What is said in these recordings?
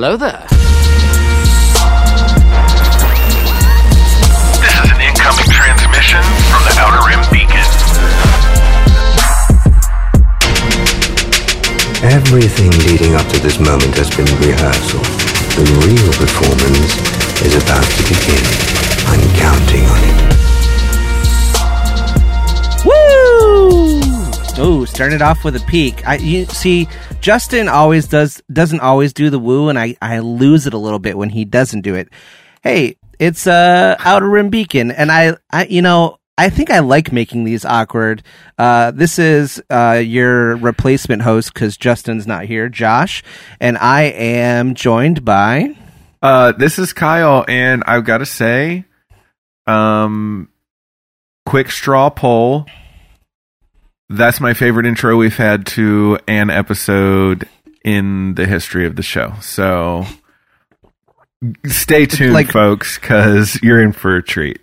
hello there. This is an incoming transmission from the Outer Rim Beacon. Everything leading up to this moment has been rehearsal. The real performance is about to begin. I'm counting on it. Woo! Oh, started off with a peak. I you see, Justin always does doesn't always do the woo, and I I lose it a little bit when he doesn't do it. Hey, it's uh Outer Rim Beacon, and I I you know I think I like making these awkward. Uh, this is uh, your replacement host because Justin's not here, Josh, and I am joined by. Uh, this is Kyle, and I've got to say, um, quick straw poll. That's my favorite intro we've had to an episode in the history of the show. So stay tuned, Like- folks, because you're in for a treat.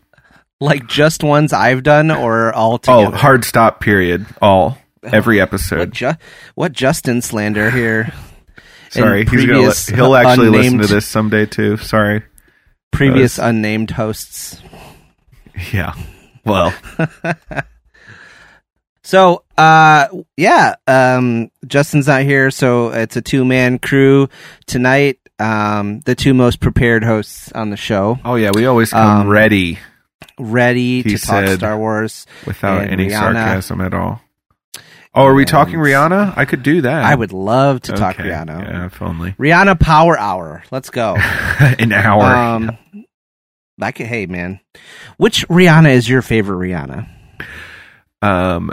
Like just ones I've done, or all Oh, hard stop. Period. All oh, every What, episode. ju- what Justin slander here? Sorry, he's gonna. Li- he'll actually listen to this someday too. Sorry. Previous unnamed hosts. Yeah. Well, So, uh, yeah, um, Justin's not here, so it's a two man crew tonight. Um, the two most prepared hosts on the show, oh yeah, we always come Um, ready ready He to talk Star Wars. without any Rihanna. sarcasm at all. Oh, are we And- talking Rihanna? I could do that. I would love to talk Rihanna. Yeah, if only Rihanna Power Hour. Let's go. an hour. Um, like, hey, man, which Rihanna is your favorite Rihanna? um,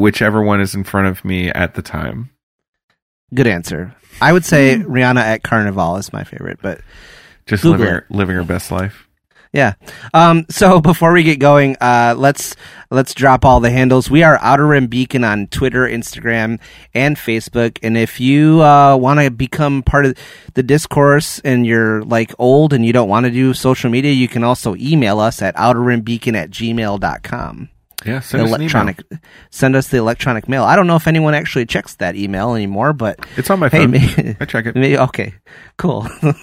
whichever one is in front of me at the time. Good answer. I would say Rihanna at Carnival is my favorite, but Just Google living her, living her best life. Yeah. Um, so before we get going, uh, let's let's drop all the handles. We are Outer Rim Beacon on Twitter, Instagram, and Facebook. And if you uh, want to become part of the discourse and you're like old and you don't want to do social media, you can also email us at outerrimbeacon at gmail.com. Yeah, send us electronic send us the electronic mail. I don't know if anyone actually checks that email anymore, but. It's on my hey, phone. may- I check it. Maybe, okay, cool.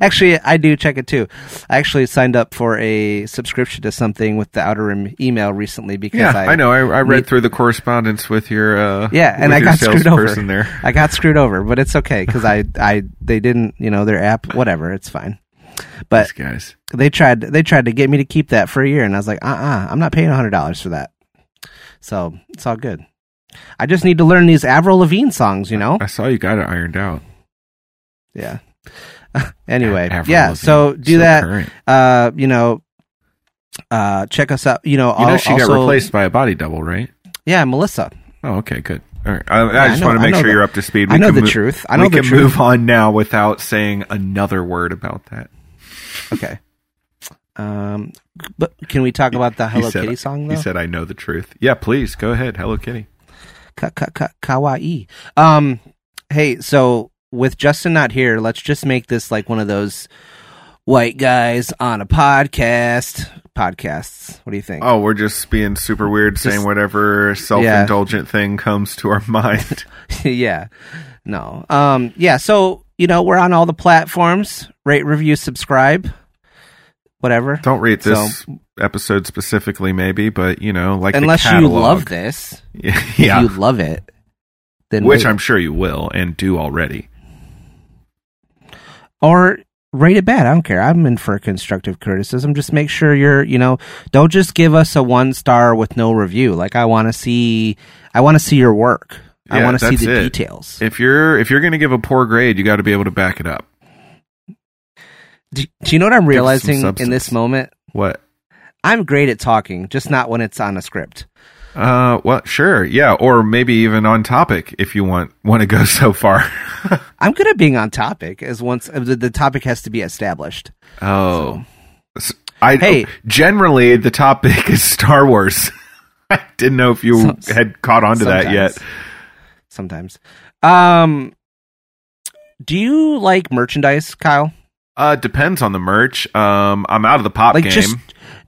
Actually, I do check it too. I actually signed up for a subscription to something with the Outer Rim email recently because Yeah, I, I, know. I, I read through the correspondence with your uh, Yeah, and I got screwed over. there. I got screwed over, but it's okay because I, I, they didn't, you know, their app, whatever, it's fine. But These guys. they tried, they tried to get me to keep that for a year, and I was like, uh, uh-uh, I'm not paying hundred dollars for that. So it's all good. I just need to learn these Avril Lavigne songs, you know. I saw you got it ironed out. Yeah. anyway, Avril yeah. Lavigne. So do So that. current. uh, you know, uh, check us out. You know, You know al- she also, got replaced by a body double, right? Yeah, Melissa. Oh, okay, good. All right. I, I I just know- want to make sure the- you're up to speed. I know the move- truth. I know we can truth. move on now without saying another word about that. Okay. Um, but can we talk about the Hello said- Kitty song though? He said, "I know the truth." Yeah, please go ahead. Hello Kitty. Ka- ka- ka- kawaii. Um, hey, so with Justin not here, let's just make this like one of those white guys on a podcast. Podcasts. What do you think? Oh, we're just being super weird, saying whatever self-indulgent thing comes to our mind. yeah. No. Um, yeah. So, you know, we're on all the platforms. Rate, review, subscribe. Whatever. Don't rate this So- episode specifically, maybe, but you know, like the Unless you love this. yeah, If you love it. Then which I'm sure you will and do already. or rate it bad. I don't care. I'm in for constructive criticism. Just make sure you're, you know, don't just give us a one star with no review. Like I want to see, I want to see your work. I want to see the it. details. If you're if you're going to give a poor grade, you got to be able to back it up. Do, do you know what I'm realizing in this moment? What? I'm great at talking, just not when it's on a script. Uh, well, sure, yeah, or maybe even on topic if you want want to go so far. I'm good at being on topic as once uh, the, the topic has to be established. oh, I Hey. generally the topic is Star Wars. I didn't know if you Some- had caught on to that yet. Sometimes. Um do you like merchandise, Kyle? Uh, depends on the merch. Um, I'm out of the pop Like game. just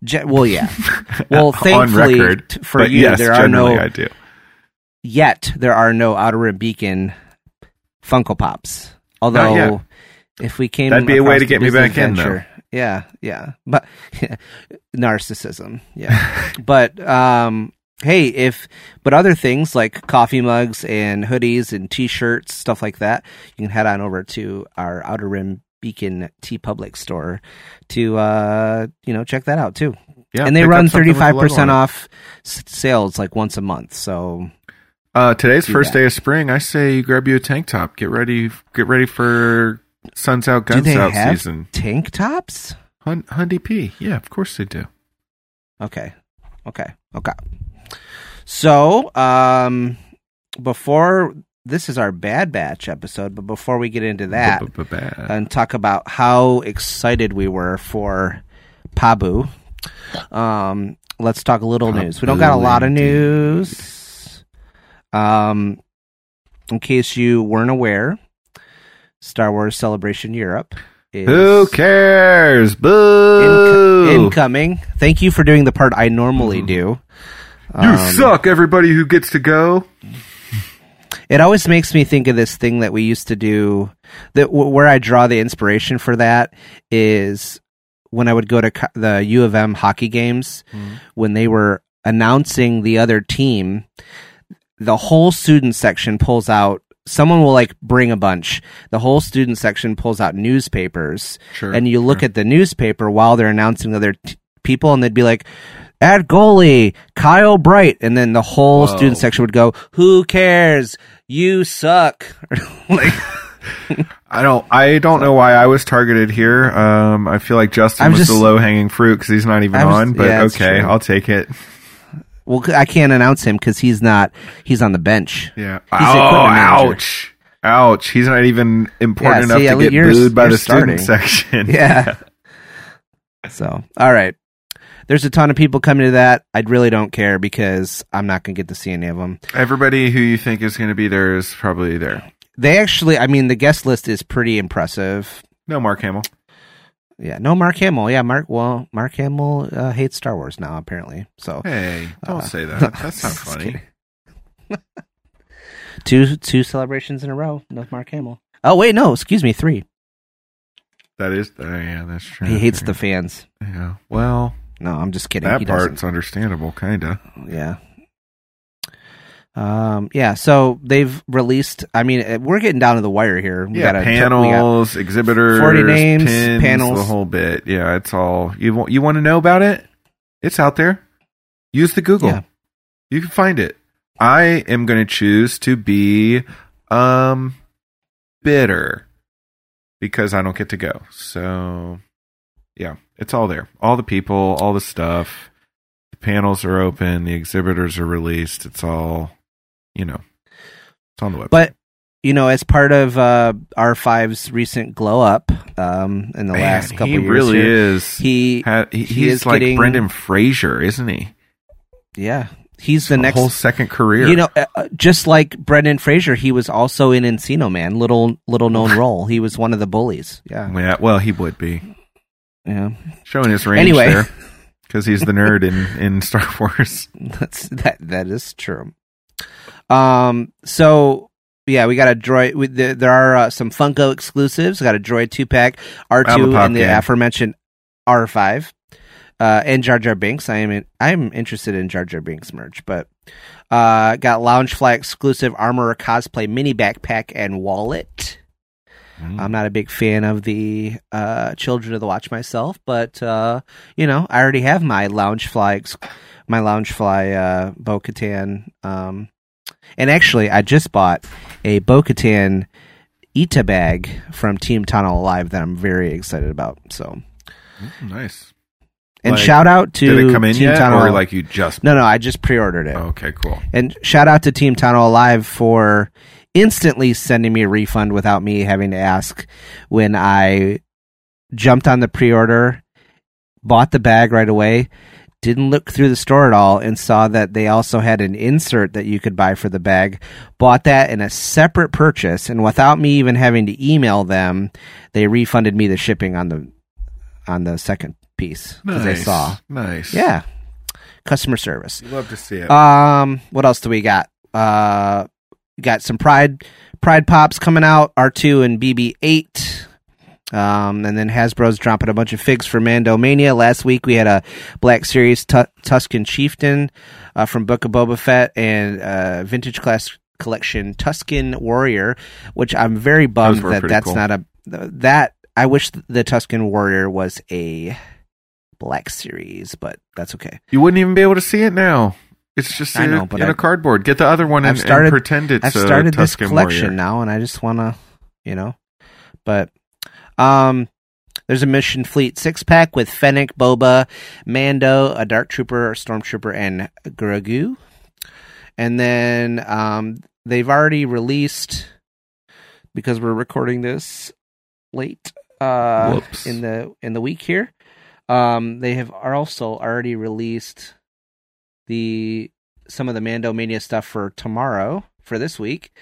ge- well, yeah. Well, thankfully record t- for you, yes, there are no I do. yet there are no Outer Rim Beacon Funko Pops. Although if we came That'd be a way to get me back in, though. Yeah, yeah, but narcissism. Yeah, but um, hey, if but other things like coffee mugs and hoodies and T-shirts, stuff like that, you can head on over to our Outer Rim Beacon TeePublic store to uh, you know check that out too. Yeah, and they run thirty five percent off sales like once a month. So Uh, today's first that. day of spring. I say you grab you a tank top. Get ready. Get ready for sun's out, do guns they out have season. tank tops? Hun- Hyundai P. Yeah, of course they do. Okay. Okay. Okay. So, um, before this is our Bad Batch episode, but before we get into that and talk about how excited we were for Pabu, um, let's talk a little news. We don't got a lot of news. Um, in case you weren't aware, Star Wars Celebration Europe is Who cares? Boo! inco- incoming. Thank you for doing the part I normally do. Mm-hmm. you Um, suck. Everybody who gets to go. It always makes me think of this thing that we used to do. That w- where I draw the inspiration for that is when I would go to co- the U of M hockey games mm-hmm. when they were announcing the other team. The whole student section pulls out. Someone will like bring a bunch. The whole student section pulls out newspapers, Sure. and you look at the newspaper while they're announcing other t- people, and they'd be like, "At goalie, Kyle Bright," and then the whole Whoa. student section would go, "Who cares? You suck." like, I don't. I don't know why I was targeted here. Um, I feel like Justin I'm was just- the low hanging fruit because he's not even I was- on. But yeah, okay, true. I'll take it. well, I can't announce him because he's not. He's on the bench. Yeah. He's oh, ouch. Ouch. He's not even important Yeah, enough at to get you're- booed by the student starting. section. Yeah. So, all right. There's a ton of people coming to that. I really don't care because I'm not going to get to see any of them. Everybody who you think is going to be there is probably there. They actually, I mean, the guest list is pretty impressive. No, Mark Hamill. Yeah, no Mark Hamill. Yeah, Mark. Well, Mark Hamill uh, hates Star Wars now, apparently. So Hey, don't Uh, say that. That's not funny. two two celebrations in a row. No Mark Hamill. Oh wait, no. Excuse me, three. That is. Uh, yeah, that's true. He hates the fans. Yeah. Well, No, I'm just kidding. that he part's doesn't. understandable, kind of. Yeah. Um. Yeah. So they've released. I mean, uh, we're getting down to the wire here. We Yeah, gotta- we got- panels, exhibitors, 40 names, pins, panels. the whole bit. Yeah, it's all you want. You want to know about it? It's out there. Use the Google. Yeah. You can find it. I am going to choose to be um bitter because I don't get to go. So yeah, it's all there. All the people, all the stuff. The panels are open. The exhibitors are released. It's all, you know, it's on the web. But you know, as part of uh, R5's recent glow up um, in the Man, last couple he years, really here, is. He, Ha- he, he he's is like getting- Brendan Fraser, isn't he? yeah, he's the A next. whole second career. You know, uh, uh, just like Brendan Fraser, he was also in Encino Man, little little known role. He was one of the bullies. Yeah, yeah. Well, he would be yeah. showing his range Anyway. there because he's the nerd in in Star Wars. That's that. That is true. Um. So yeah, we got a droid. We, there, there are uh, some Funko exclusives. We got a droid two pack, R two, and the game. aforementioned R five, uh, and Jar Jar Binks. I am in, I'm interested in Jar Jar Binks merch, but uh, got Loungefly exclusive armor cosplay mini backpack and wallet. Mm. I'm not a big fan of the uh, Children of the Watch myself, but uh, you know, I already have my Loungefly, my Loungefly uh, Bo-Katan. Um, and actually, I just bought a Bo-Katan Ita bag from Team Tunnel Alive that I'm very excited about. So, Mm, nice. and Like, shout out to Did it come in Team yet, Tunnel. or like you just? no, no, I just pre-ordered it. Okay, cool. And shout out to Team Tunnel Alive for instantly sending me a refund without me having to ask when I jumped on the pre order, bought the bag right away, didn't look through the store at all, and saw that they also had an insert that you could buy for the bag. Bought that in a separate purchase, and without me even having to email them, they refunded me the shipping on the on the second piece because Nice. they saw. Nice. Yeah, customer service. You love to see it. Um, what else do we got? Uh, we got some Pride Pride pops coming out. R two and BB eight. Um, and then Hasbro's dropping a bunch of figs for Mando Mania. Last week we had a Black Series Tu- Tusken Chieftain uh, from Book of Boba Fett and uh, Vintage Class Collection Tusken Warrior, which I'm very bummed that that's cool. not a that. I wish the Tusken Warrior was a Black Series, but that's okay. You wouldn't even be able to see it now. It's just I in, know, a, but in I- a cardboard. Get the other one and, started- and pretend it's I've a started this collection warrior. now, and I just want to, you know, but um, there's a Mission Fleet six pack with Fennec, Boba, Mando, a Dark Trooper, a Stormtrooper, and Grogu, and then um, they've already released because we're recording this late uh Whoops. in the in the week here. Um, they have also already released the some of the Mando Mania stuff for tomorrow for this week.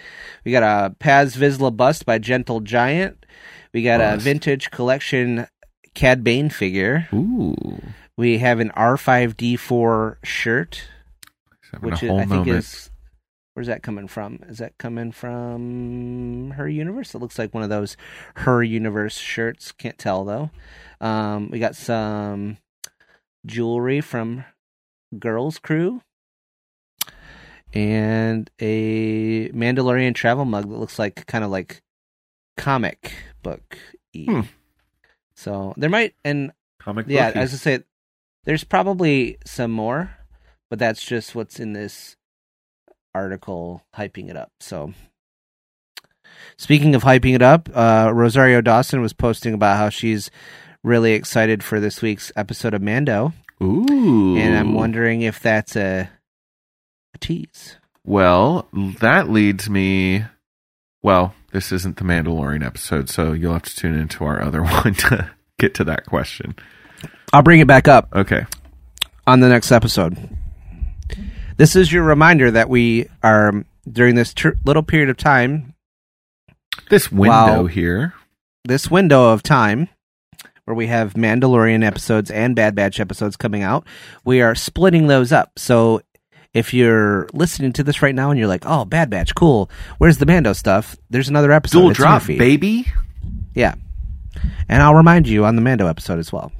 We got a Paz Vizsla bust by Gentle Giant. We got a vintage collection Cad Bane figure. Ooh. We have an R5D4 shirt, which is, I think moment. is where's that coming from? Is that coming from her universe? It looks like one of those her universe shirts. Can't tell though. Um, we got some jewelry from Girls Crew and a Mandalorian travel mug that looks like kind of like comic book. Hmm. So there might and comic yeah, as I say, there's probably some more, but that's just what's in this article hyping it up. So, speaking of hyping it up, uh, Rosario Dawson was posting about how she's really excited for this week's episode of Mando, Ooh. and I'm wondering if that's a, a tease. Well, that leads me. Well, this isn't the Mandalorian episode, so you'll have to tune into our other one to get to that question. I'll bring it back up Okay. on the next episode. This is your reminder that we are um, during this tr- little period of time This window Wow. here. this window of time where we have Mandalorian episodes and Bad Batch episodes coming out, we are splitting those up. So if you're listening to this right now and you're like, "Oh, Bad Batch, cool. Where's the Mando stuff?" There's another episode. Dual drop, baby. Yeah. And I'll remind you on the Mando episode as well.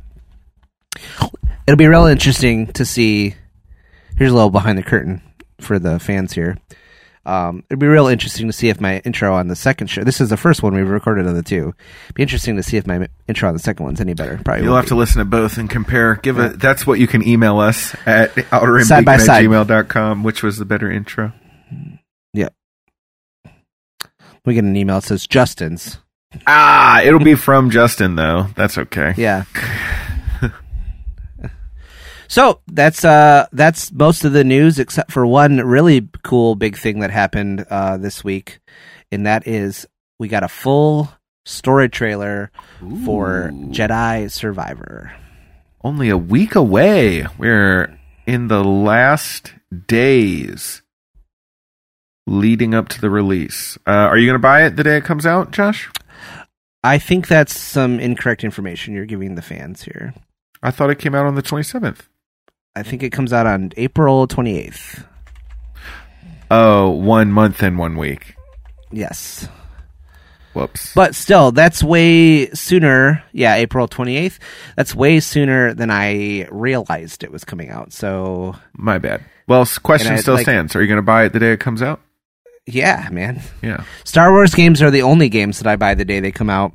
It'll be real interesting to see. Here's a little behind the curtain for the fans here. Um, it'd be real interesting to see if my intro on the second show. This is the first one we've recorded of the two. Be interesting to see if my intro on the second one's any better. Probably You'll have to listen to both and compare. Give it. That's what you can email us at by at gmail.com. Which was the better intro? Yeah. We get an email that says Justin's. Ah, it'll be from Justin though. That's okay. Yeah. so that's uh that's most of the news except for one really cool big thing that happened uh this week, and that is we got a full story trailer for Jedi Survivor. Only a week away. We're in the last days leading up to the release. Uh, are you going to buy it the day it comes out, Josh? I think that's some incorrect information you're giving the fans here. I thought it came out on the 27th. I think it comes out on April 28th. Oh, one month and one week. Yes. Whoops. But still, that's way sooner. Yeah, April 28th. That's way sooner than I realized it was coming out. So, My bad. Well, question I, still like- stands. Are you going to buy it the day it comes out? yeah, man. Yeah. Star Wars games are the only games that I buy the day they come out.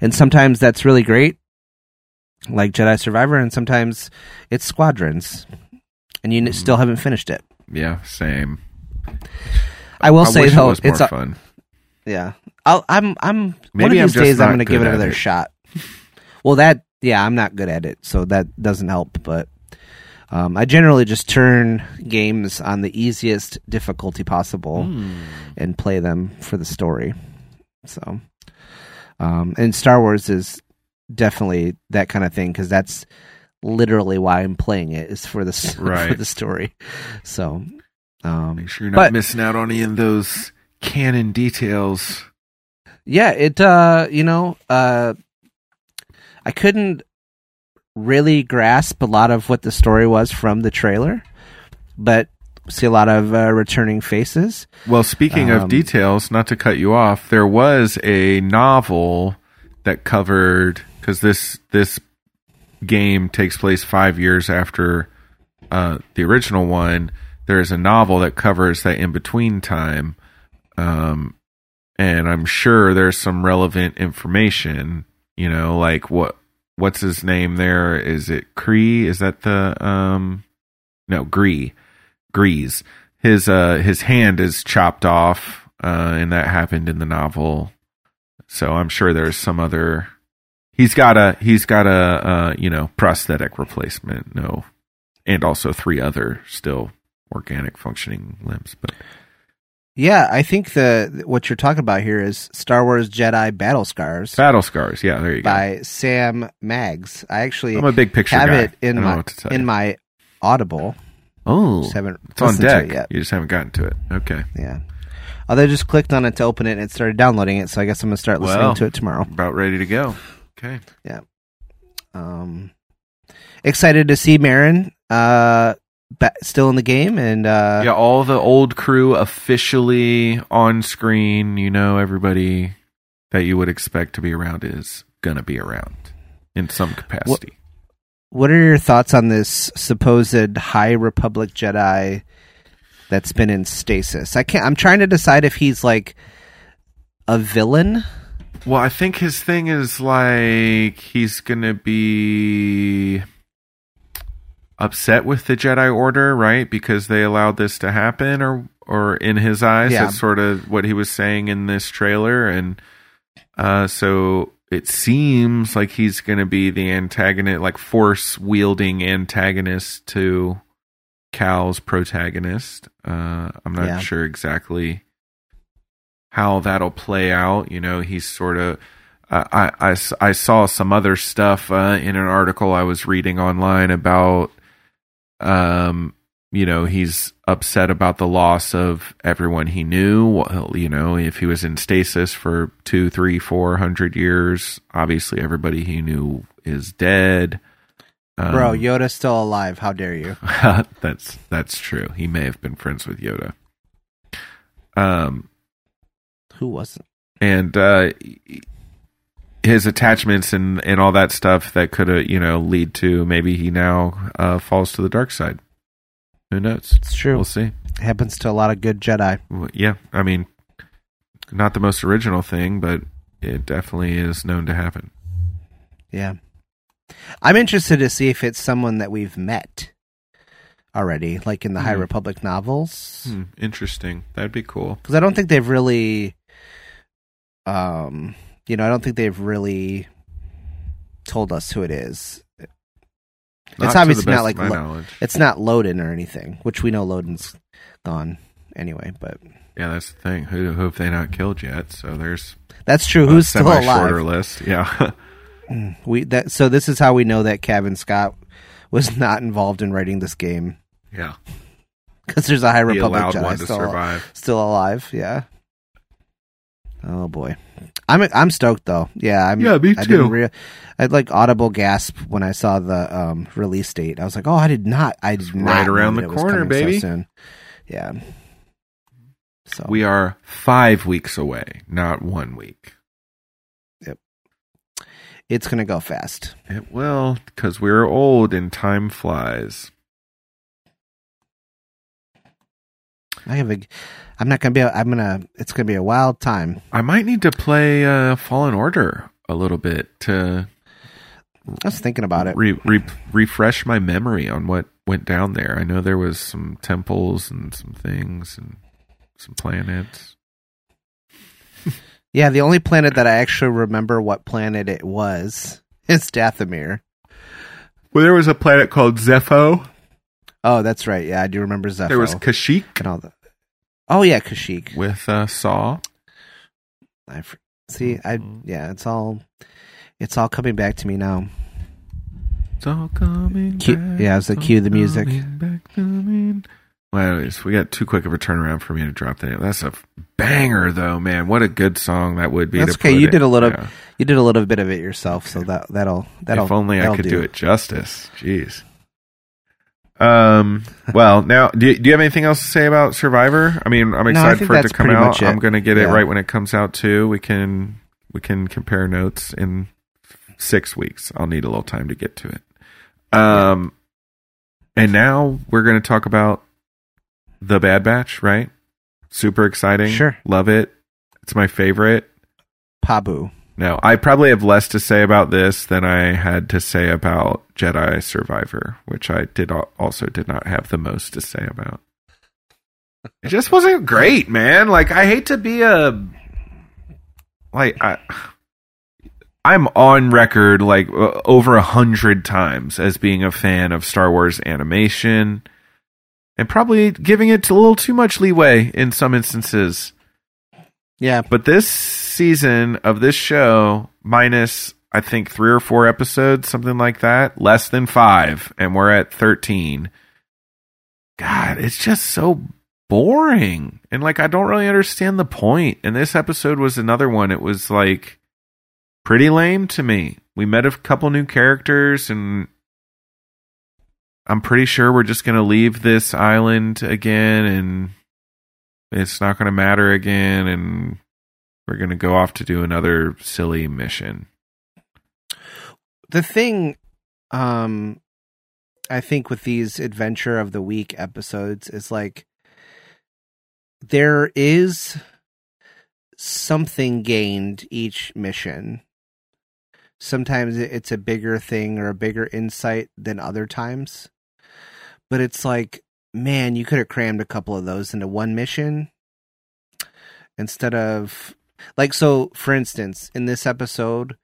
And sometimes that's really great, like Jedi Survivor, and sometimes it's Squadrons. And you n- still haven't finished it. Yeah, same. I will I say it though, more it's a, fun. yeah. I'll, I'm I'm one Maybe of I'm these days I'm going to give it another it. shot. Well, that yeah, I'm not good at it, so that doesn't help. But um, I generally just turn games on the easiest difficulty possible Hmm. and play them for the story. So, um, and Star Wars is definitely that kind of thing because that's literally why I'm playing it is for the s- for the story. So, um, Make sure you're not but- missing out on any of those canon details. yeah it uh you know uh i couldn't really grasp a lot of what the story was from the trailer but see a lot of uh, returning faces Well, speaking Um, of details, not to cut you off, there was a novel that covered because this this game takes place five years after uh, the original one. There is a novel that covers that in between time, um, and I'm sure there's some relevant information. You know, like what what's his name? There is it Cree? Is that the um? No, Gree, Greez. His uh his hand is chopped off, uh, and that happened in the novel. So I'm sure there's some other. He's got a he's got a uh, you know prosthetic replacement. No, and also three other still organic functioning limbs. But Yeah, I think the what you're talking about here is Star Wars Jedi Battle Scars battle scars. Yeah, there you go. by Sam Maggs. I actually I'm a big picture have guy. it in I don't know my what to tell in my Audible. oh, Just haven't it's on deck. yet. You just haven't gotten to it. Okay, Yeah. Although I just clicked on it to open it and it started downloading it, so I guess I'm gonna start listening Well. to it tomorrow. about ready to go. Okay, Yeah. Um, excited to see Merrin uh, still in the game, and uh, yeah, all the old crew officially on screen. You know, everybody that you would expect to be around is gonna be around in some capacity. what are your thoughts on this supposed High Republic Jedi that's been in stasis? I can't. I'm trying to decide if he's like a villain. Well, I think his thing is like he's gonna be upset with the Jedi Order, right? Because they allowed this to happen, or or in his eyes, Yeah. that's sort of what he was saying in this trailer, and uh, so it seems like he's gonna be the antagonist, like force wielding antagonist to Cal's protagonist. Uh, I'm not Yeah. sure exactly how that'll play out. You know, he's sort of. Uh, I, I I saw some other stuff uh, in an article I was reading online about, um, you know, he's upset about the loss of everyone he knew. Well, you know, if he was in stasis for two, three, four hundred years, obviously everybody he knew is dead. Um, Bro, Yoda's still alive. How dare you? that's that's true. He may have been friends with Yoda. Um, Who wasn't? and uh, his attachments and and all that stuff that could uh, you know lead to maybe he now uh, falls to the dark side. Who knows? It's true. We'll see. happens to a lot of good Jedi. Well, Yeah, I mean, not the most original thing, but it definitely is known to happen. Yeah. I'm interested to see if it's someone that we've met already, like in the High Hmm. Republic novels. Hmm, interesting. That'd be cool. Because I don't think they've really, um, you know, I don't think they've really told us who it is. Not It's obviously not like lo- It's not Loden or anything, which we know Loden's gone anyway. But Yeah, that's the thing. Who, who have they not killed yet? So there's that's true. Who's still semi-shorter list. Yeah. We that so this is how we know that Cavan Scott was not involved in writing this game yeah. because there's a High The Republic Jedi one to still, survive. still alive. Yeah. Oh boy, I'm I'm stoked though. Yeah, I'm. Yeah, me I didn't too. rea- I'd like audible gasp when I saw the um, release date. I was like, oh, I did not. I did not right around the it was corner, coming so baby. soon. Yeah. So We are five weeks away, not one week. Yep. It's gonna go fast. It will, because we're old and time flies. I have a. I'm not gonna be. I'm gonna. It's gonna be a wild time. I might need to play uh, Fallen Order a little bit to I was thinking about it. re- re- refresh my memory on what went down there. I know there was some temples and some things and some planets. Yeah, the only planet that I actually remember what planet it was is Dathomir. Well, there was a planet called Zeffo. Oh, that's right. Yeah, I do remember Zeffo. There was Kashyyyk and all the. Oh yeah, Kashyyyk. with uh, Saw. I see. I Mhm. yeah. It's all. It's all coming back to me now. It's all coming Cue- back. yeah, it's like cue the music. back to me. Well, anyways, we got too quick of a turnaround for me to drop that. That's a banger, though, man. What a good song that would be. That's to okay. You in. did a little. Yeah. You did a little bit of it yourself, so that that'll that'll. if only I that'll could do. it justice. Jeez. Um. Well, now, do you, do you have anything else to say about Survivor? I mean, I'm excited think for it to come out. I'm going to get it Yeah. right when it comes out too. We can We can compare notes in six weeks. I'll need a little time to get to it. Um, and now we're going to talk about the Bad Batch, right? Super exciting. Sure. Love it. It's my favorite. Pabu. No, I probably have less to say about this than I had to say about Jedi Survivor, which I did also did not have the most to say about. It just wasn't great, man. Like I hate to be a like I I'm on record like over a hundred times as being a fan of Star Wars animation and probably giving it a little too much leeway in some instances. Yeah. But this season of this show, minus I think three or four episodes, something like that, less than five, and we're at 13. God, it's just so boring. And like, I don't really understand the point. And this episode was another one. It was like pretty lame to me. We met a couple new characters, and I'm pretty sure we're just going to leave this island again and it's not going to matter again and we're going to go off to do another silly mission. the thing um i think with these adventure of the week episodes is like there is something gained each mission sometimes it's a bigger thing or a bigger insight than other times but it's like man you could have crammed a couple of those into one mission instead of like so for instance in this episode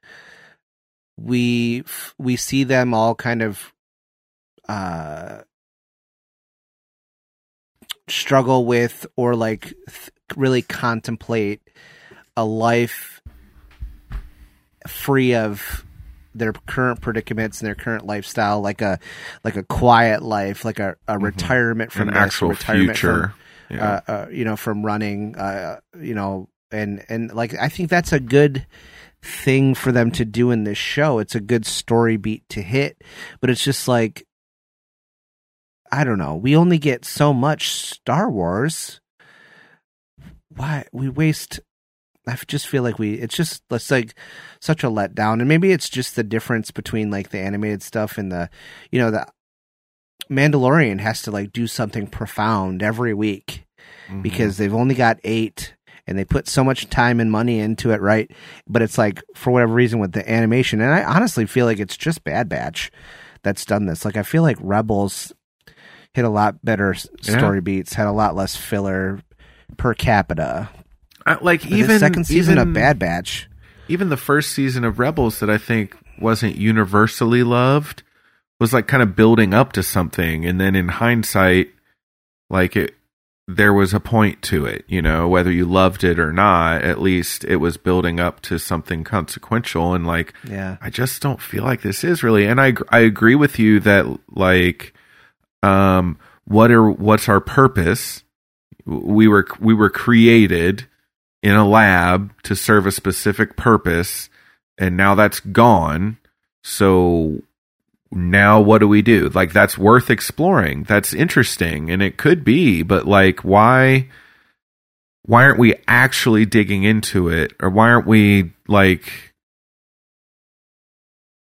we we see them all kind of uh struggle with or like th- really contemplate a life free of their current predicaments and their current lifestyle like a like a quiet life like a, a retirement from An this, actual retirement future. from, Yeah. uh, uh, you know, from running, uh, you know, and and like I think that's a good thing for them to do in this show. It's a good story beat to hit, but it's just like I don't know. We only get so much Star Wars. Why we waste? I just feel like we. It's just it's like such a letdown, and maybe it's just the difference between like the animated stuff and the, you know, the Mandalorian has to like do something profound every week Mhm. because they've only got eight and they put so much time and money into it, right? But it's like for whatever reason with the animation, and I honestly feel like it's just Bad Batch that's done this. Like I feel like Rebels hit a lot better s- Yeah. story beats, had a lot less filler per capita. I- like But even second season even, of Bad Batch, even the first season of Rebels that I think wasn't universally loved was like kind of building up to something, and then in hindsight, like it, there was a point to it. You know, whether you loved it or not, at least it was building up to something consequential. And like, yeah, I just don't feel like this is really. And I I agree with you that like, um, what are what's our purpose? We were we were created in a lab to serve a specific purpose, and now that's gone. So now what do we do? Like that's worth exploring. That's interesting, and it could be, but like why? Why aren't we actually digging into it, or why aren't we like?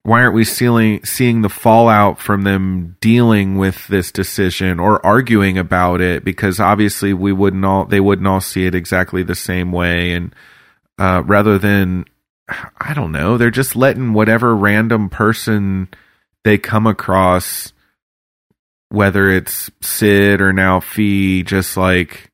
Why aren't we seeing seeing the fallout from them dealing with this decision or arguing about it? Because obviously we wouldn't all they wouldn't all see it exactly the same way. And uh, rather than I don't know they're just letting whatever random person they come across whether it's Cid or now Phee just like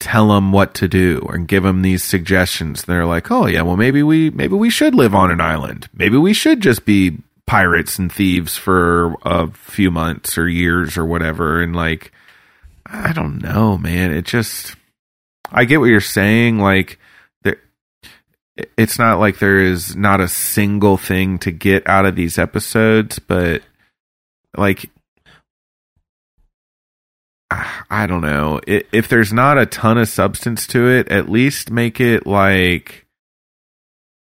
tell them what to do and give them these suggestions. They're like, "Oh yeah, well maybe we maybe we should live on an island. Maybe we should just be pirates and thieves for a few months or years or whatever." And like I don't know, man. It just I get what you're saying like there it's not like there is not a single thing to get out of these episodes, but like I don't know. If there's not a ton of substance to it, at least make it like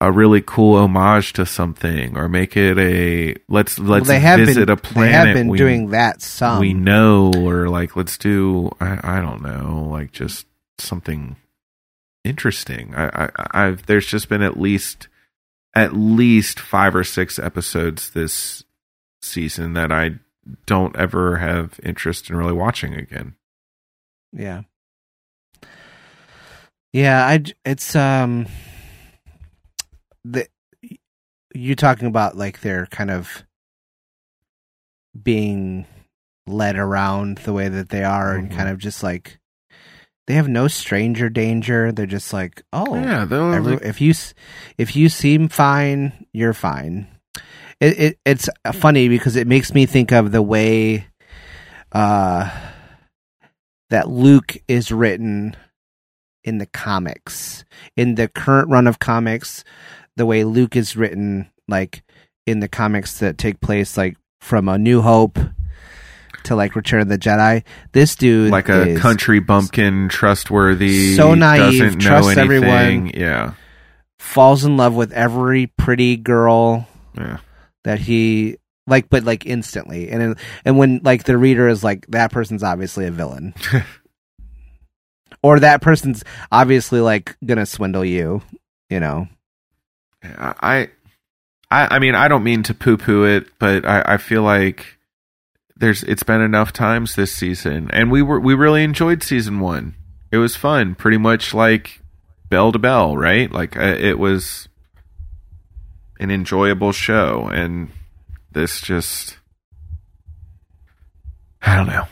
a really cool homage to something, or make it a let's well, let's they have visit been a planet. they have been we, doing that some. we know, or like let's do I, I don't know, like just something interesting. I, I I've there's just been at least at least five or six episodes this season that I don't ever have interest in really watching again. Yeah. Yeah, I it's um the you talking about like they're kind of being led around the way that they are and Mhm. kind of just like they have no stranger danger. They're just like, "Oh, yeah, Every, like- if you if you seem fine, you're fine. It, it it's funny because it makes me think of the way uh that Luke is written in the comics. In the current run of comics, the way Luke is written like in the comics that take place like from A New Hope to like Return of the Jedi. This dude like a country bumpkin, trustworthy, So naive, doesn't know trusts anything. everyone. Yeah, falls in love with every pretty girl yeah. That he like but like instantly and and when like the reader is like that person's obviously a villain or that person's obviously like gonna swindle you you know I, I, I mean, I don't mean to poo-poo it, but I, I feel like there's it's been enough times this season, and we were we really enjoyed season one. It was fun, pretty much like bell to bell, right? Like uh, it was an enjoyable show, and this just I don't know.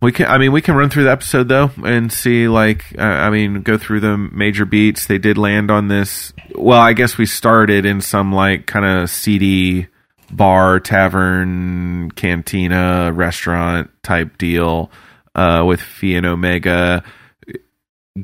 We can, I mean, we can run through the episode though and see, like, uh, I mean, go through the major beats. They did land on this. Well, I guess we started in some like kind of seedy bar, tavern, cantina, restaurant type deal uh, with Phee and Omega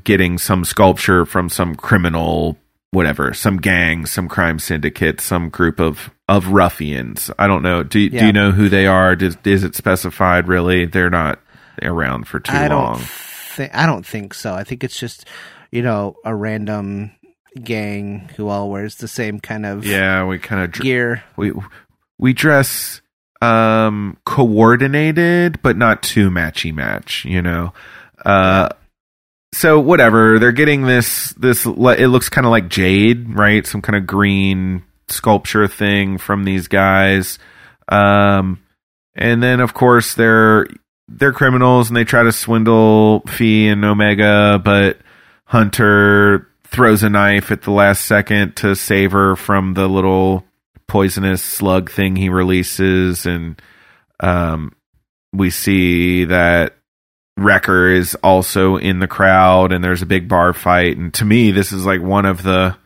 getting some sculpture from some criminal, whatever, some gang, some crime syndicate, some group of of ruffians. I don't know. Do do you know who they are? Does, is it specified? Really, they're not around for too i long. don't i don't think so i think it's just you know a random gang who all wears the same kind of Yeah, we kind of dr- gear we we dress um coordinated but not too matchy match you know uh so whatever. They're getting this this it looks kind of like jade right? Some kind of green sculpture thing from these guys. Um and then of course they're they're criminals and they try to swindle Phee and Omega but Hunter throws a knife at the last second to save her from the little poisonous slug thing he releases. And um we see that Wrecker is also in the crowd and there's a big bar fight and to me this is like one of the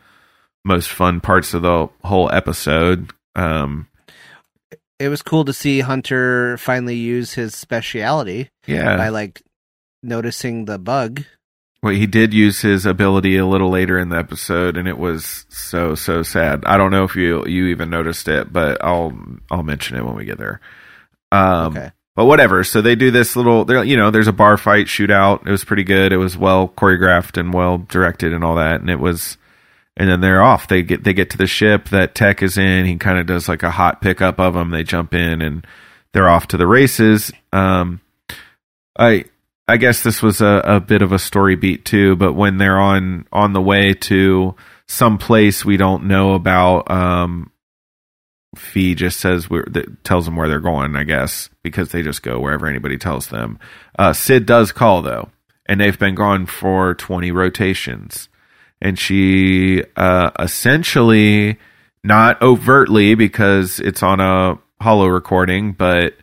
most fun parts of the whole episode um it was cool to see hunter finally use his speciality yeah by like noticing the bug Well, he did use his ability a little later in the episode, and it was so so sad. I don't know if you you even noticed it, but I'll I'll mention it when we get there. Um, Okay. But whatever. So they do this little. You know, there's a bar fight shootout. It was pretty good. It was well choreographed and well directed and all that. And it was. And then they're off. They get they get to the ship that Tech is in. He kind of does like a hot pickup of them. They jump in and they're off to the races. Um, I I guess this was a, a bit of a story beat too, but when they're on on the way to some place we don't know about, um, Phee just says we're that tells them where they're going, I guess, because they just go wherever anybody tells them. Uh, Cid does call though, and they've been gone for twenty rotations, and she uh, essentially, not overtly because it's on a holo recording, but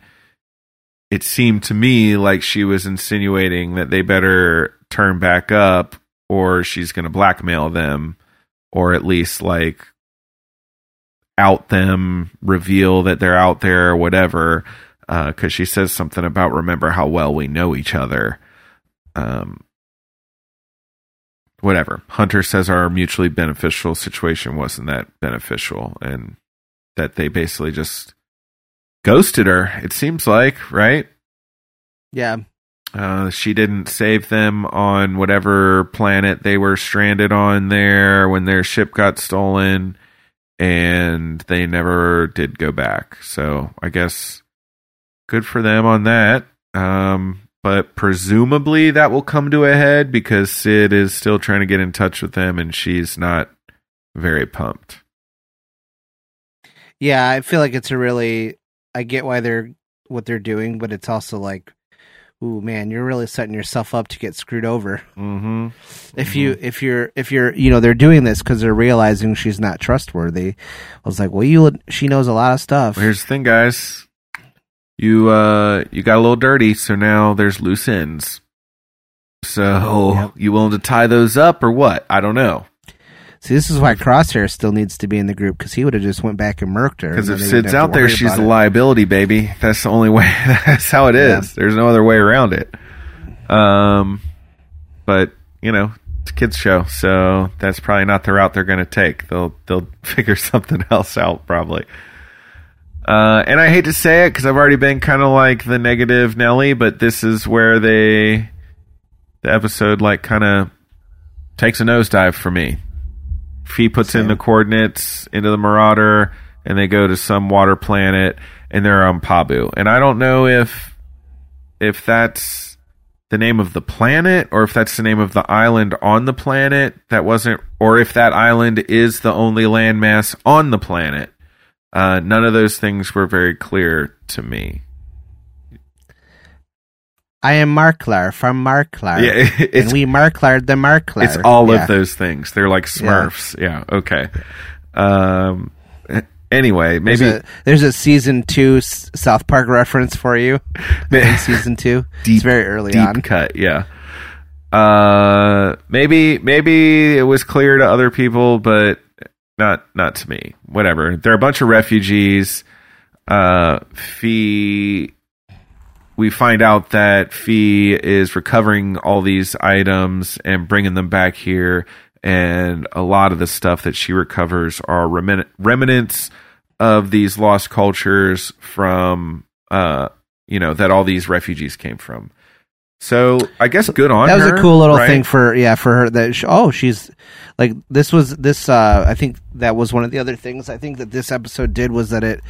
it seemed to me like she was insinuating that they better turn back up or she's going to blackmail them or at least like out them reveal that they're out there or whatever because she says something about remember how well we know each other. Um whatever. Hunter says our mutually beneficial situation wasn't that beneficial and that they basically just ghosted her it seems like right? Yeah. Uh, she didn't save them on whatever planet they were stranded on there when their ship got stolen, and they never did go back. So I guess good for them on that. Um, but presumably that will come to a head because Cid is still trying to get in touch with them and she's not very pumped. Yeah, I feel like it's a really. I get why they're what they're doing, but it's also like, ooh man, you're really setting yourself up to get screwed over. Mm-hmm. If you if you're if you're you know they're doing this because they're realizing she's not trustworthy. I was like, well, you she knows a lot of stuff. Here's the thing, guys. You uh you got a little dirty, so now there's loose ends. So Yep. you willing to tie those up or what? I don't know. See, this is why Crosshair still needs to be in the group because he would have just went back and murked her. Because if Cid's out there, she's a liability, baby. That's the only way. That's how it is. Yeah. There's no other way around it. Um, but you know, it's a kids show, so that's probably not the route they're going to take. They'll they'll figure something else out probably. Uh, and I hate to say it because I've already been kind of like the negative Nelly, but this is where they the episode like kind of takes a nosedive for me. Phee puts in the coordinates into the Marauder, and they go to some water planet, and they're on Pabu. And I don't know if if that's the name of the planet or if that's the name of the island on the planet that wasn't, or if that island is the only landmass on the planet. Uh, none of those things were very clear to me. I am Marklar from Marklar. Yeah, and we Marklar the Marklar. It's all Yeah. of those things. They're like Smurfs. Yeah. okay. Um. Anyway, maybe There's a, there's a season two S- South Park reference for you. in season two. Deep- it's very early deep on. cut. Yeah. Uh. Maybe maybe it was clear to other people, but not not to me. Whatever. They're a bunch of refugees. Uh. Phee. We find out that Phee is recovering all these items and bringing them back here, and a lot of the stuff that she recovers are remin- remnants of these lost cultures from, uh, you know, that all these refugees came from. So I guess good on That was her, a cool little right? thing for yeah for her that sh oh she's like this was this uh I think that was one of the other things I think that this episode did was that it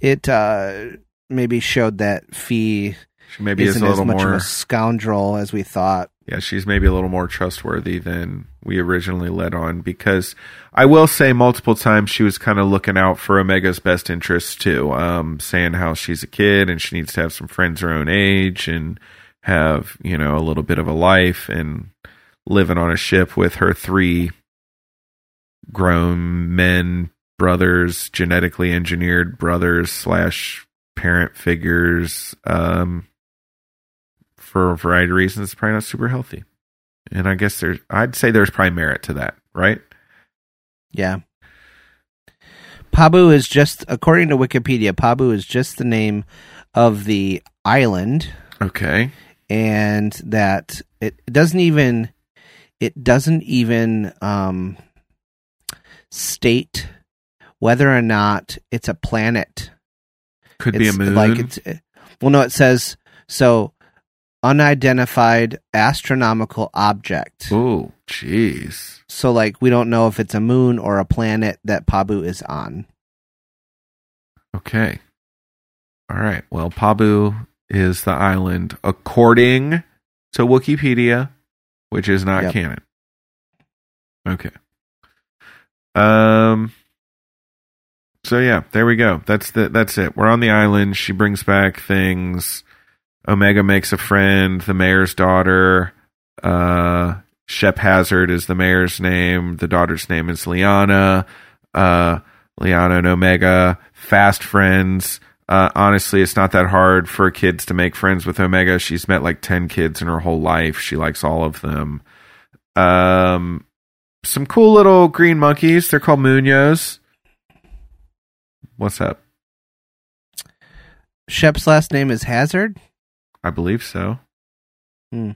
it uh maybe showed that Phee She maybe is isn't a as little much more. of a scoundrel as we thought. yeah, she's maybe a little more trustworthy than we originally led on because I will say multiple times she was kind of looking out for Omega's best interests too, um, saying how she's a kid and she needs to have some friends her own age and have, you know, a little bit of a life and living on a ship with her three grown men, brothers, genetically engineered brothers slash parent figures, um, for a variety of reasons, it's probably not super healthy. And I guess there's, I'd say there's probably merit to that, right? Yeah. Pabu is just according to Wikipedia, Pabu is just the name of the island Okay. and that it doesn't even it doesn't even um state whether or not it's a planet Could be a moon. like it's well no it says so unidentified astronomical object oh, jeez. so like we don't know if it's a moon or a planet that pabu is on Okay. All right. Well, Pabu is the island according to Wikipedia, which is not Yep. canon. Okay. Um. So yeah, there we go. That's the that's it. We're on the island. She brings back things. Omega makes a friend. The mayor's daughter. Uh, Shep Hazard is the mayor's name. The daughter's name is Lyana. Uh, Lyana and Omega fast friends. Uh, honestly, it's not that hard for kids to make friends with Omega. She's met like 10 kids in her whole life. She likes all of them. Um, some cool little green monkeys. They're called Munoz. What's up? shep's last name is hazard I believe so. Hmm.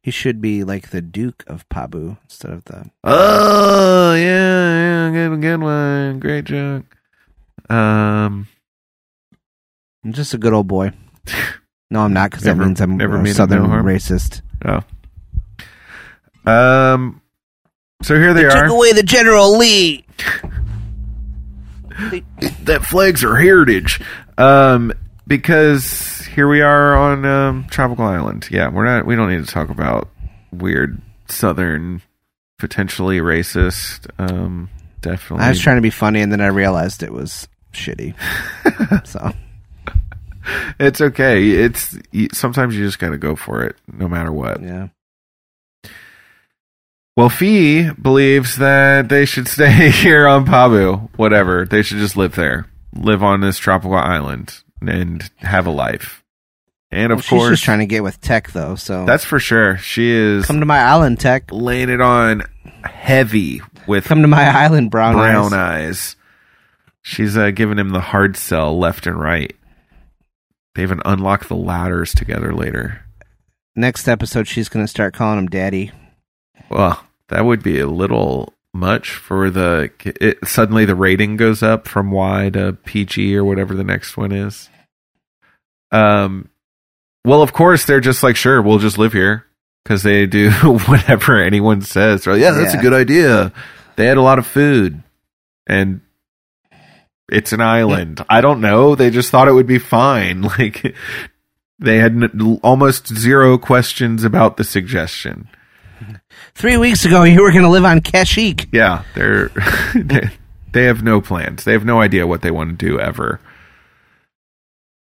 he should be like the duke of pabu instead of the Oh, yeah, yeah. Good, good one. Great joke. Um, i'm just a good old boy no i'm not because that means i'm never a mean no southern racist oh. Um, so here they, they are. took away the general lee that flags are heritage. Um, because here we are on um, tropical island. Yeah, we're not. We don't need to talk about weird southern, potentially racist. Um, definitely. I was trying to be funny, and then I realized it was shitty. so It's okay. It's sometimes you just got to go for it, no matter what. yeah, Well, Phee believes that they should stay here on Pabu. Whatever, they should just live there, live on this tropical island, and have a life. And of Well, she's course, just trying to get with Tech though. So that's for sure. She is come to my island, Tech. laying it on heavy with Come to my island, Brown, brown Eyes. eyes. She's uh, giving him the hard sell left and right. They even unlock the ladders together later. Next episode, she's going to start calling him Daddy. Well, that would be a little much for the. It, suddenly, the rating goes up from Y to PG or whatever the next one is. Um, well, of course, they're just like, sure, we'll just live here because they do whatever anyone says. They're like, yeah, that's Yeah. a good idea. They had a lot of food, and it's an island. I don't know. They just thought it would be fine. Like they had n- almost zero questions about the suggestion. Three weeks ago, you were going to live on Kashyyyk. Yeah, they're they, they have no plans. They have no idea what they want to do ever.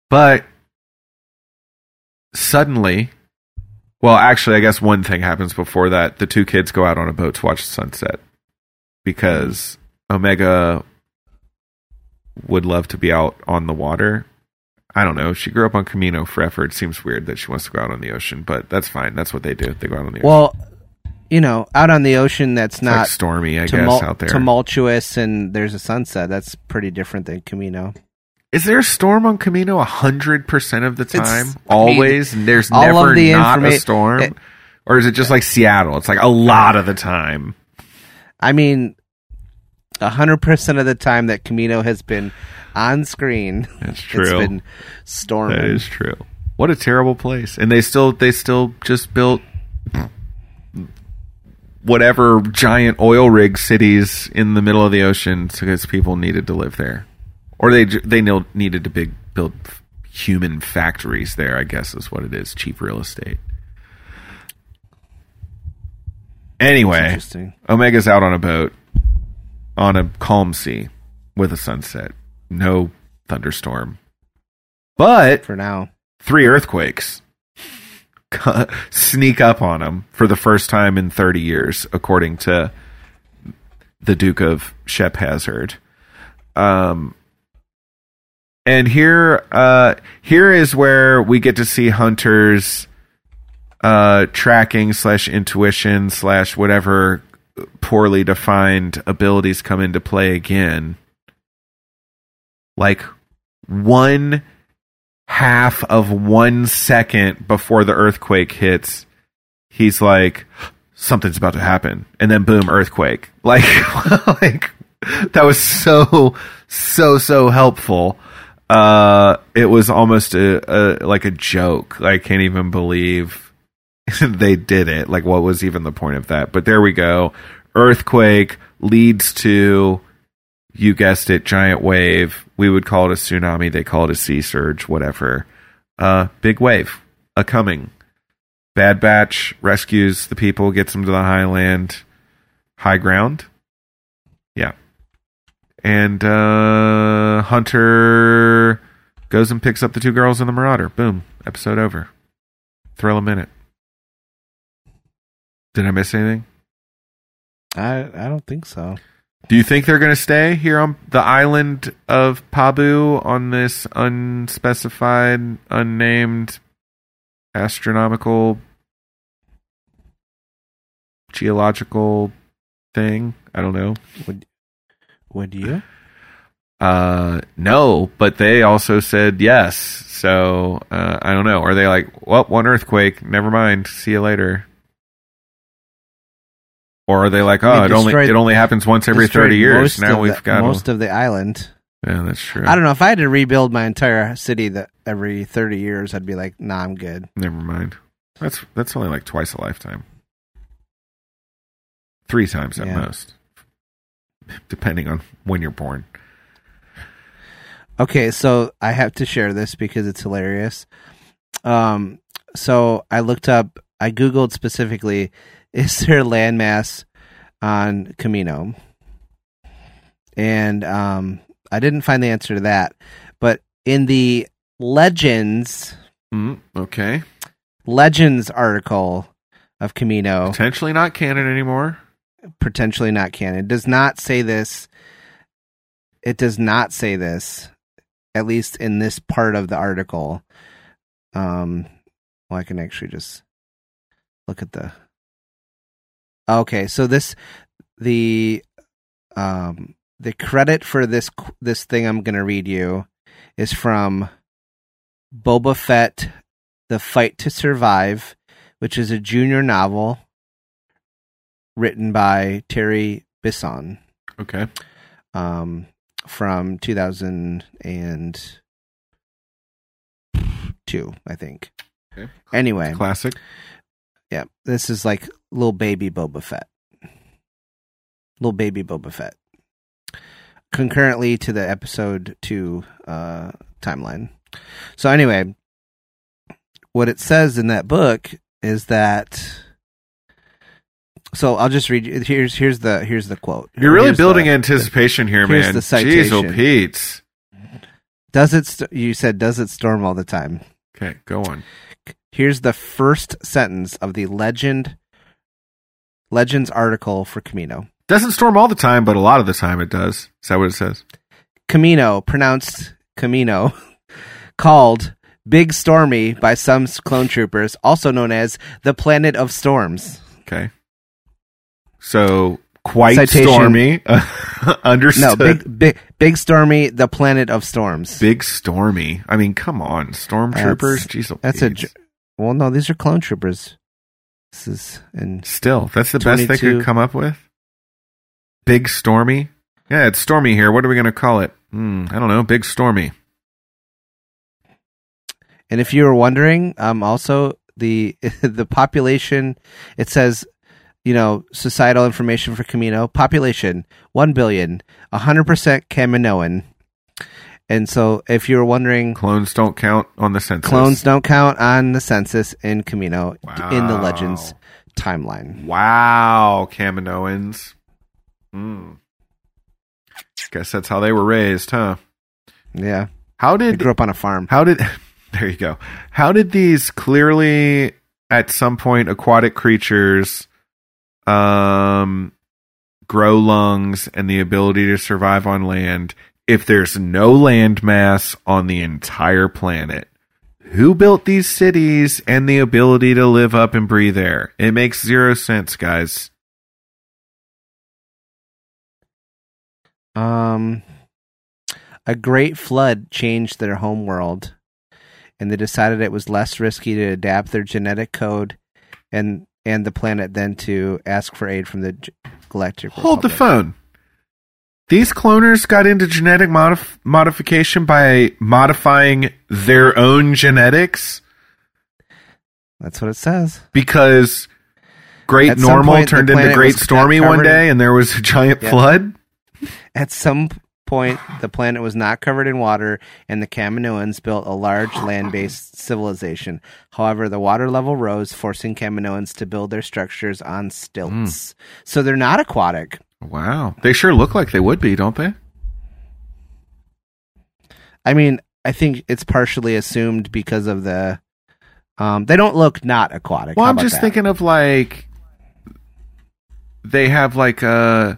But suddenly, well, actually, I guess one thing happens before that. The two kids go out on a boat to watch the sunset because Omega would love to be out on the water. I don't know. She grew up on Kamino forever. It seems weird that she wants to go out on the ocean, but that's fine. That's what they do. They go out on the ocean. Well, you know, out on the ocean, that's it's like not stormy, I tumul- guess, out there. tumultuous, and there's a sunset. That's pretty different than Kamino. Is there a storm on Kamino a hundred percent of the It's- time? I mean, Always? There's never the not a storm? it- or is it just like Seattle? It's like a lot of the time. I mean, hundred percent of the time that Kamino has been on screen, That's it's true. been storming. That is true. What a terrible place. And they still they still just built whatever giant oil rig cities in the middle of the ocean because people needed to live there. Or they they needed to big build human factories there, I guess is what it is, cheap real estate. Anyway, Omega's out on a boat on a calm sea with a sunset. No thunderstorm. But For now, three earthquakes sneak up on him for the first time in 30 years, according to the Duke of Shep Hazard. Um, and here, uh, here is where we get to see Hunter's uh, tracking slash intuition slash whatever poorly defined abilities come into play again. Like one half of one second before the earthquake hits, he's like, something's about to happen. And then boom, earthquake. Like, like that was so, so, so helpful. Uh, it was almost a, a, like a joke. I can't even believe they did it. Like, what was even the point of that? But there we go. Earthquake leads to you guessed it, giant wave. We would call it a tsunami. They call it a sea surge, whatever. Uh, big wave, a coming. Bad Batch rescues the people, gets them to the highland, high ground. Yeah. And uh, Hunter goes and picks up the two girls in the Marauder. Boom. Episode over. Thrill a minute. Did I miss anything? I I don't think so. Do you think they're going to stay here on the island of Pabu on this unspecified, unnamed astronomical geological thing? I don't know. Would would you? Uh, no, but they also said yes. So uh, I don't know. Are they like, well, one earthquake, never mind, see you later? Or are they like, oh, it only it only happens once every thirty years? Now we've the, got most of the island. Yeah, that's true. I don't know if I had to rebuild my entire city that every thirty years, I'd be like, nah, I'm good. Never mind. That's that's only like twice a lifetime. Three times at Yeah. most. Depending on when you're born. Okay, so I have to share this because it's hilarious. Um, so I looked up, I googled specifically, is there landmass on Kamino? And um, I didn't find the answer to that. But in the Legends Mm, okay. Legends article of Kamino, Potentially not canon anymore. potentially not canon, it does not say this. It does not say this, at least in this part of the article. Um, well, I can actually just look at the. Okay, so this the um the credit for this this thing I'm going to read you is from Boba Fett: The Fight to Survive, which is a junior novel written by Terry Bisson Okay. um, from 2002, I think. Okay. Anyway, Classic. Yeah, this is like little baby Boba Fett. Little baby Boba Fett. Concurrently to the episode two uh, timeline. So anyway, what it says in that book is that. So I'll just read. you- Here's here's the here's the quote. You're really Here's the- building anticipation here, here's man. the Jeez, oh citation. Pete's. Does it? St- you said does it storm all the time? Okay, go on. Here's the first sentence of the legend legends article for Kamino. Doesn't storm all the time, but a lot of the time it does. Is that what it says? Kamino, pronounced Kamino, called Big Stormy by some clone troopers, also known as the Planet of Storms. Okay. So quite Citation. stormy. Understood. No, big, big, big Stormy, the Planet of Storms. Big stormy. I mean, come on, stormtroopers. That's- Jeez, That's a. Well, no, these are clone troopers. This is and Still, that's the best they could come up with. Big stormy. Yeah, it's stormy here. What are we going to call it? Hmm, I don't know. Big stormy. And if you were wondering, um, also the the population, it says, you know, societal information for Kamino population one billion, hundred percent Kaminoan. And so, if you're wondering, Clones don't count on the census. clones don't count on the census in Kamino in the Legends timeline. Wow, Kaminoans. Hmm. Guess that's how they were raised, huh? Yeah, How I did grew up on a farm. How did there you go? How did these clearly at some point aquatic creatures um grow lungs and the ability to survive on land if there's no landmass on the entire planet? Who built these cities and the ability to live up and breathe air? It makes zero sense, guys. Um, a great flood changed their home world, and they decided it was less risky to adapt their genetic code and and the planet than to ask for aid from the G- Galactic. Hold the phone. These cloners got into genetic modif- modification by modifying their own genetics That's what it says. because Great At Normal turned into Great Stormy one day and there was a giant Yeah. flood. At some point, the planet was not covered in water, and the Kaminoans built a large land-based civilization. However, the water level rose, forcing Kaminoans to build their structures on stilts. Hmm. So they're not aquatic. Wow. They sure look like they would be, don't they? I mean, I think it's partially assumed because of the. Um, they don't look not aquatic. Well, How I'm just that? thinking of like they have like uh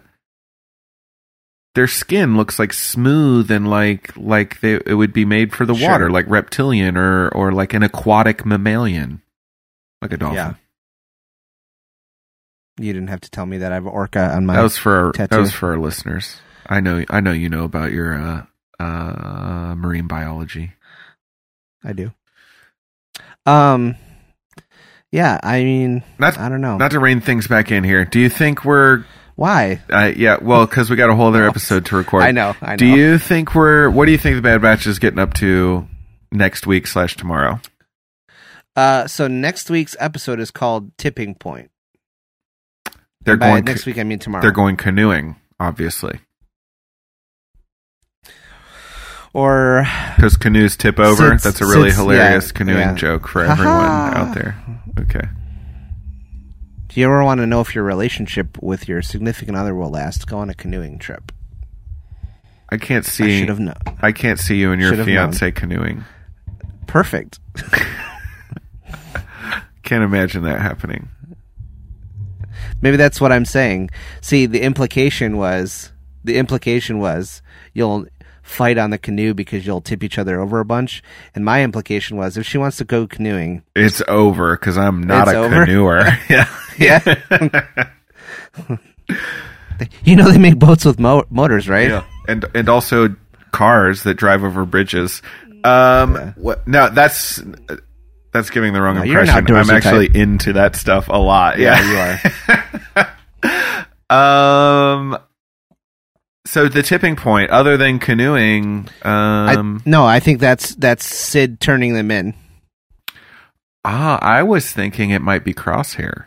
their skin looks like smooth and like like they it would be made for the Sure. water, like reptilian or or like an aquatic mammalian, like a dolphin. Yeah. You didn't have to tell me that I have orca on my. That was for our, that was for our listeners. I know I know you know about your uh uh marine biology. I do. Um. Yeah, I mean, Not I don't know not to rein things back in here. Do you think we're why. uh, yeah, well, because we got a whole other episode to record. I know. I know. Do you think we're? What do you think the Bad Batch is getting up to next week slash tomorrow? Uh, so next week's episode is called Tipping Point. They're going. next week. I mean tomorrow. They're going canoeing, obviously. or Because canoes tip over. Sits- That's a really sits- hilarious yeah, canoeing yeah. joke for everyone out there. Okay. do you ever want to know if your relationship with your significant other will last? Go on a canoeing trip. I can't I see. should have known. I can't see you and your Should have fiance canoeing. Perfect. Can't imagine that happening. Maybe that's what I'm saying. See, the implication was the implication was you'll fight on the canoe because you'll tip each other over a bunch, and my implication was if she wants to go canoeing, It's over because I'm not a over? canoeer. yeah. yeah. you know they make boats with mo- motors, right? Yeah, and and also cars that drive over bridges. Um, what? No, that's that's giving the wrong No, impression. I'm actually type. into that stuff a lot. Yeah, you are. um, so the tipping point, other than canoeing, um, I, no, I think that's that's Cid turning them in. ah, I was thinking it might be Crosshair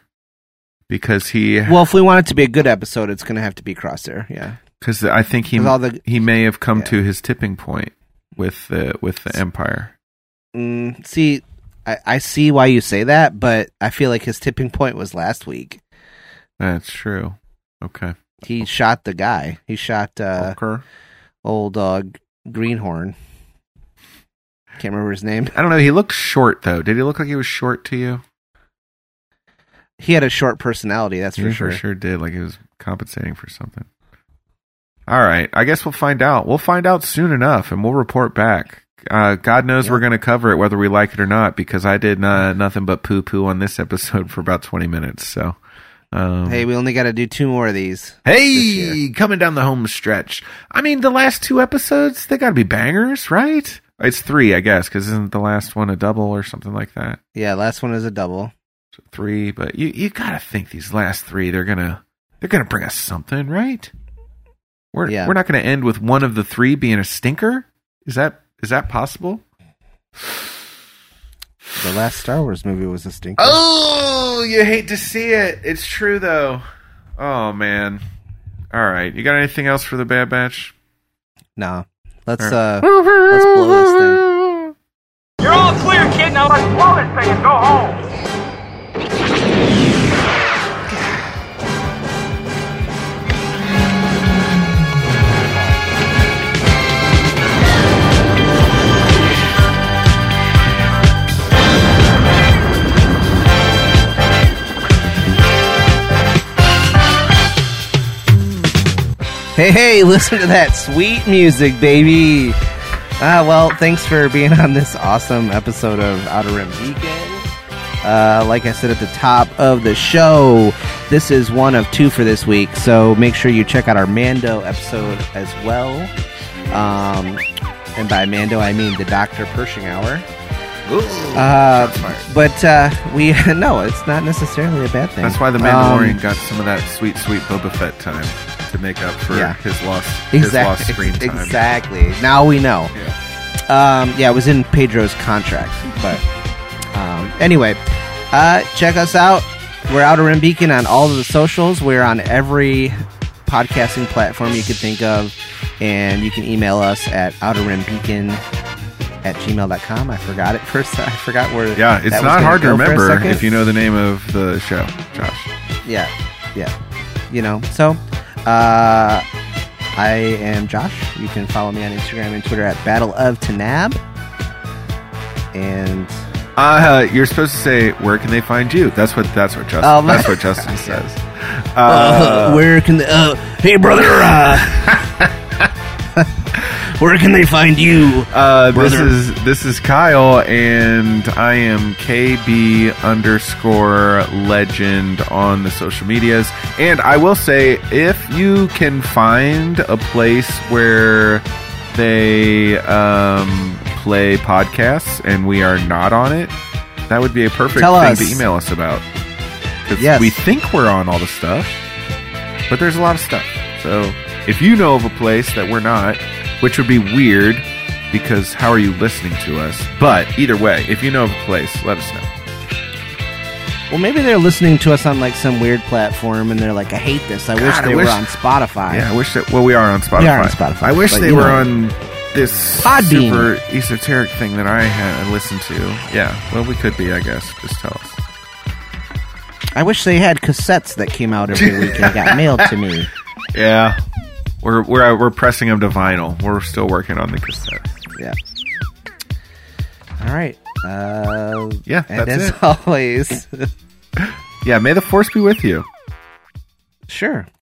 because he, Well, if we want it to be a good episode, it's going to have to be Crosshair. Yeah. because I think he all the- he may have come Yeah. to his tipping point with the with the Empire. Mm, see, I, I see why you say that, but I feel like his tipping point was last week. That's true. Okay. He shot the guy. He shot uh, okay. old uh, Greenhorn. Can't remember his name. I don't know. He looked short though. Did he look like he was short to you? He had a short personality, that's for He sure. for sure did. Like he was compensating for something. All right. I guess we'll find out. We'll find out soon enough, and we'll report back. Uh, God knows we're going to cover it whether we like it or not because I did uh, nothing but poo poo on this episode for about twenty minutes. So, um, Hey, we only got to do two more of these. hey, coming down the home stretch. I mean, the last two episodes they got to be bangers, right? It's three, I guess, because isn't the last one a double or something like that? Yeah, last one is a double. three, but you you gotta think these last three they're gonna they're gonna bring us something, right? We're Yeah. we're not gonna end with one of the three being a stinker. Is that is that possible? The last Star Wars movie was a stinker. Oh, you hate to see it. It's true though. Oh man. All right, you got anything else for the Bad Batch? No. Let's All uh let's blow this thing. You're all clear, kid. Now let's blow this thing and go home. Hey, hey, listen to that sweet music, baby. Ah, well, thanks for being on this awesome episode of Outer Rim Beacon. Uh, like I said at the top of the show, this is one of two for this week, so make sure you check out our Mando episode as well. Um, and by Mando, I mean the Dr. Pershing Hour. Uh, but uh, we no, it's not necessarily a bad thing. That's why the Mandalorian Um, got some of that sweet, sweet Boba Fett time to make up for Yeah. his lost his lost exactly, screen time. exactly. Now we know. Yeah. Um, yeah, it was in Pedro's contract. But um, anyway, uh, check us out. We're Outer Rim Beacon on all of the socials. We're on every podcasting platform you could think of. And you can email us at outerrimbeacon at gmail.com. I forgot it first. I forgot where. Yeah, it's not hard to go for a remember if you know the name of the show, Josh. Yeah, yeah. You know, so uh, I am Josh. You can follow me on Instagram and Twitter at Battle of Tanaab. And Uh, you're supposed to say where can they find you? That's what that's what Justin my- that's what Justin says. uh, Uh, where can they, uh, hey brother, uh, where can they find you? uh, this brother. is this is Kyle, and I am KB underscore legend on the social medias. And I will say, if you can find a place where they um, play podcasts and we are not on it, that would be a perfect Tell thing us. to email us about. Yes. we think we're on all the stuff, but there's a lot of stuff. So if you know of a place that we're not, which would be weird because how are you listening to us? But either way, if you know of a place, let us know. Well, maybe they're listening to us on like some weird platform, and they're like, "I hate this. I wish God, I they wish- were on Spotify." Yeah, I wish that. Well, we are on Spotify. We are on Spotify, I wish but they you were know. on this Podbean. super esoteric thing that I had listened to. Yeah, well, we could be, I guess. Just tell us. I wish they had cassettes that came out every week and got mailed to me. Yeah, we're we're we're pressing them to vinyl. We're still working on the cassette. Yeah. All right. Uh, Yeah, and that's as it. always, Yeah, may the force be with you. sure.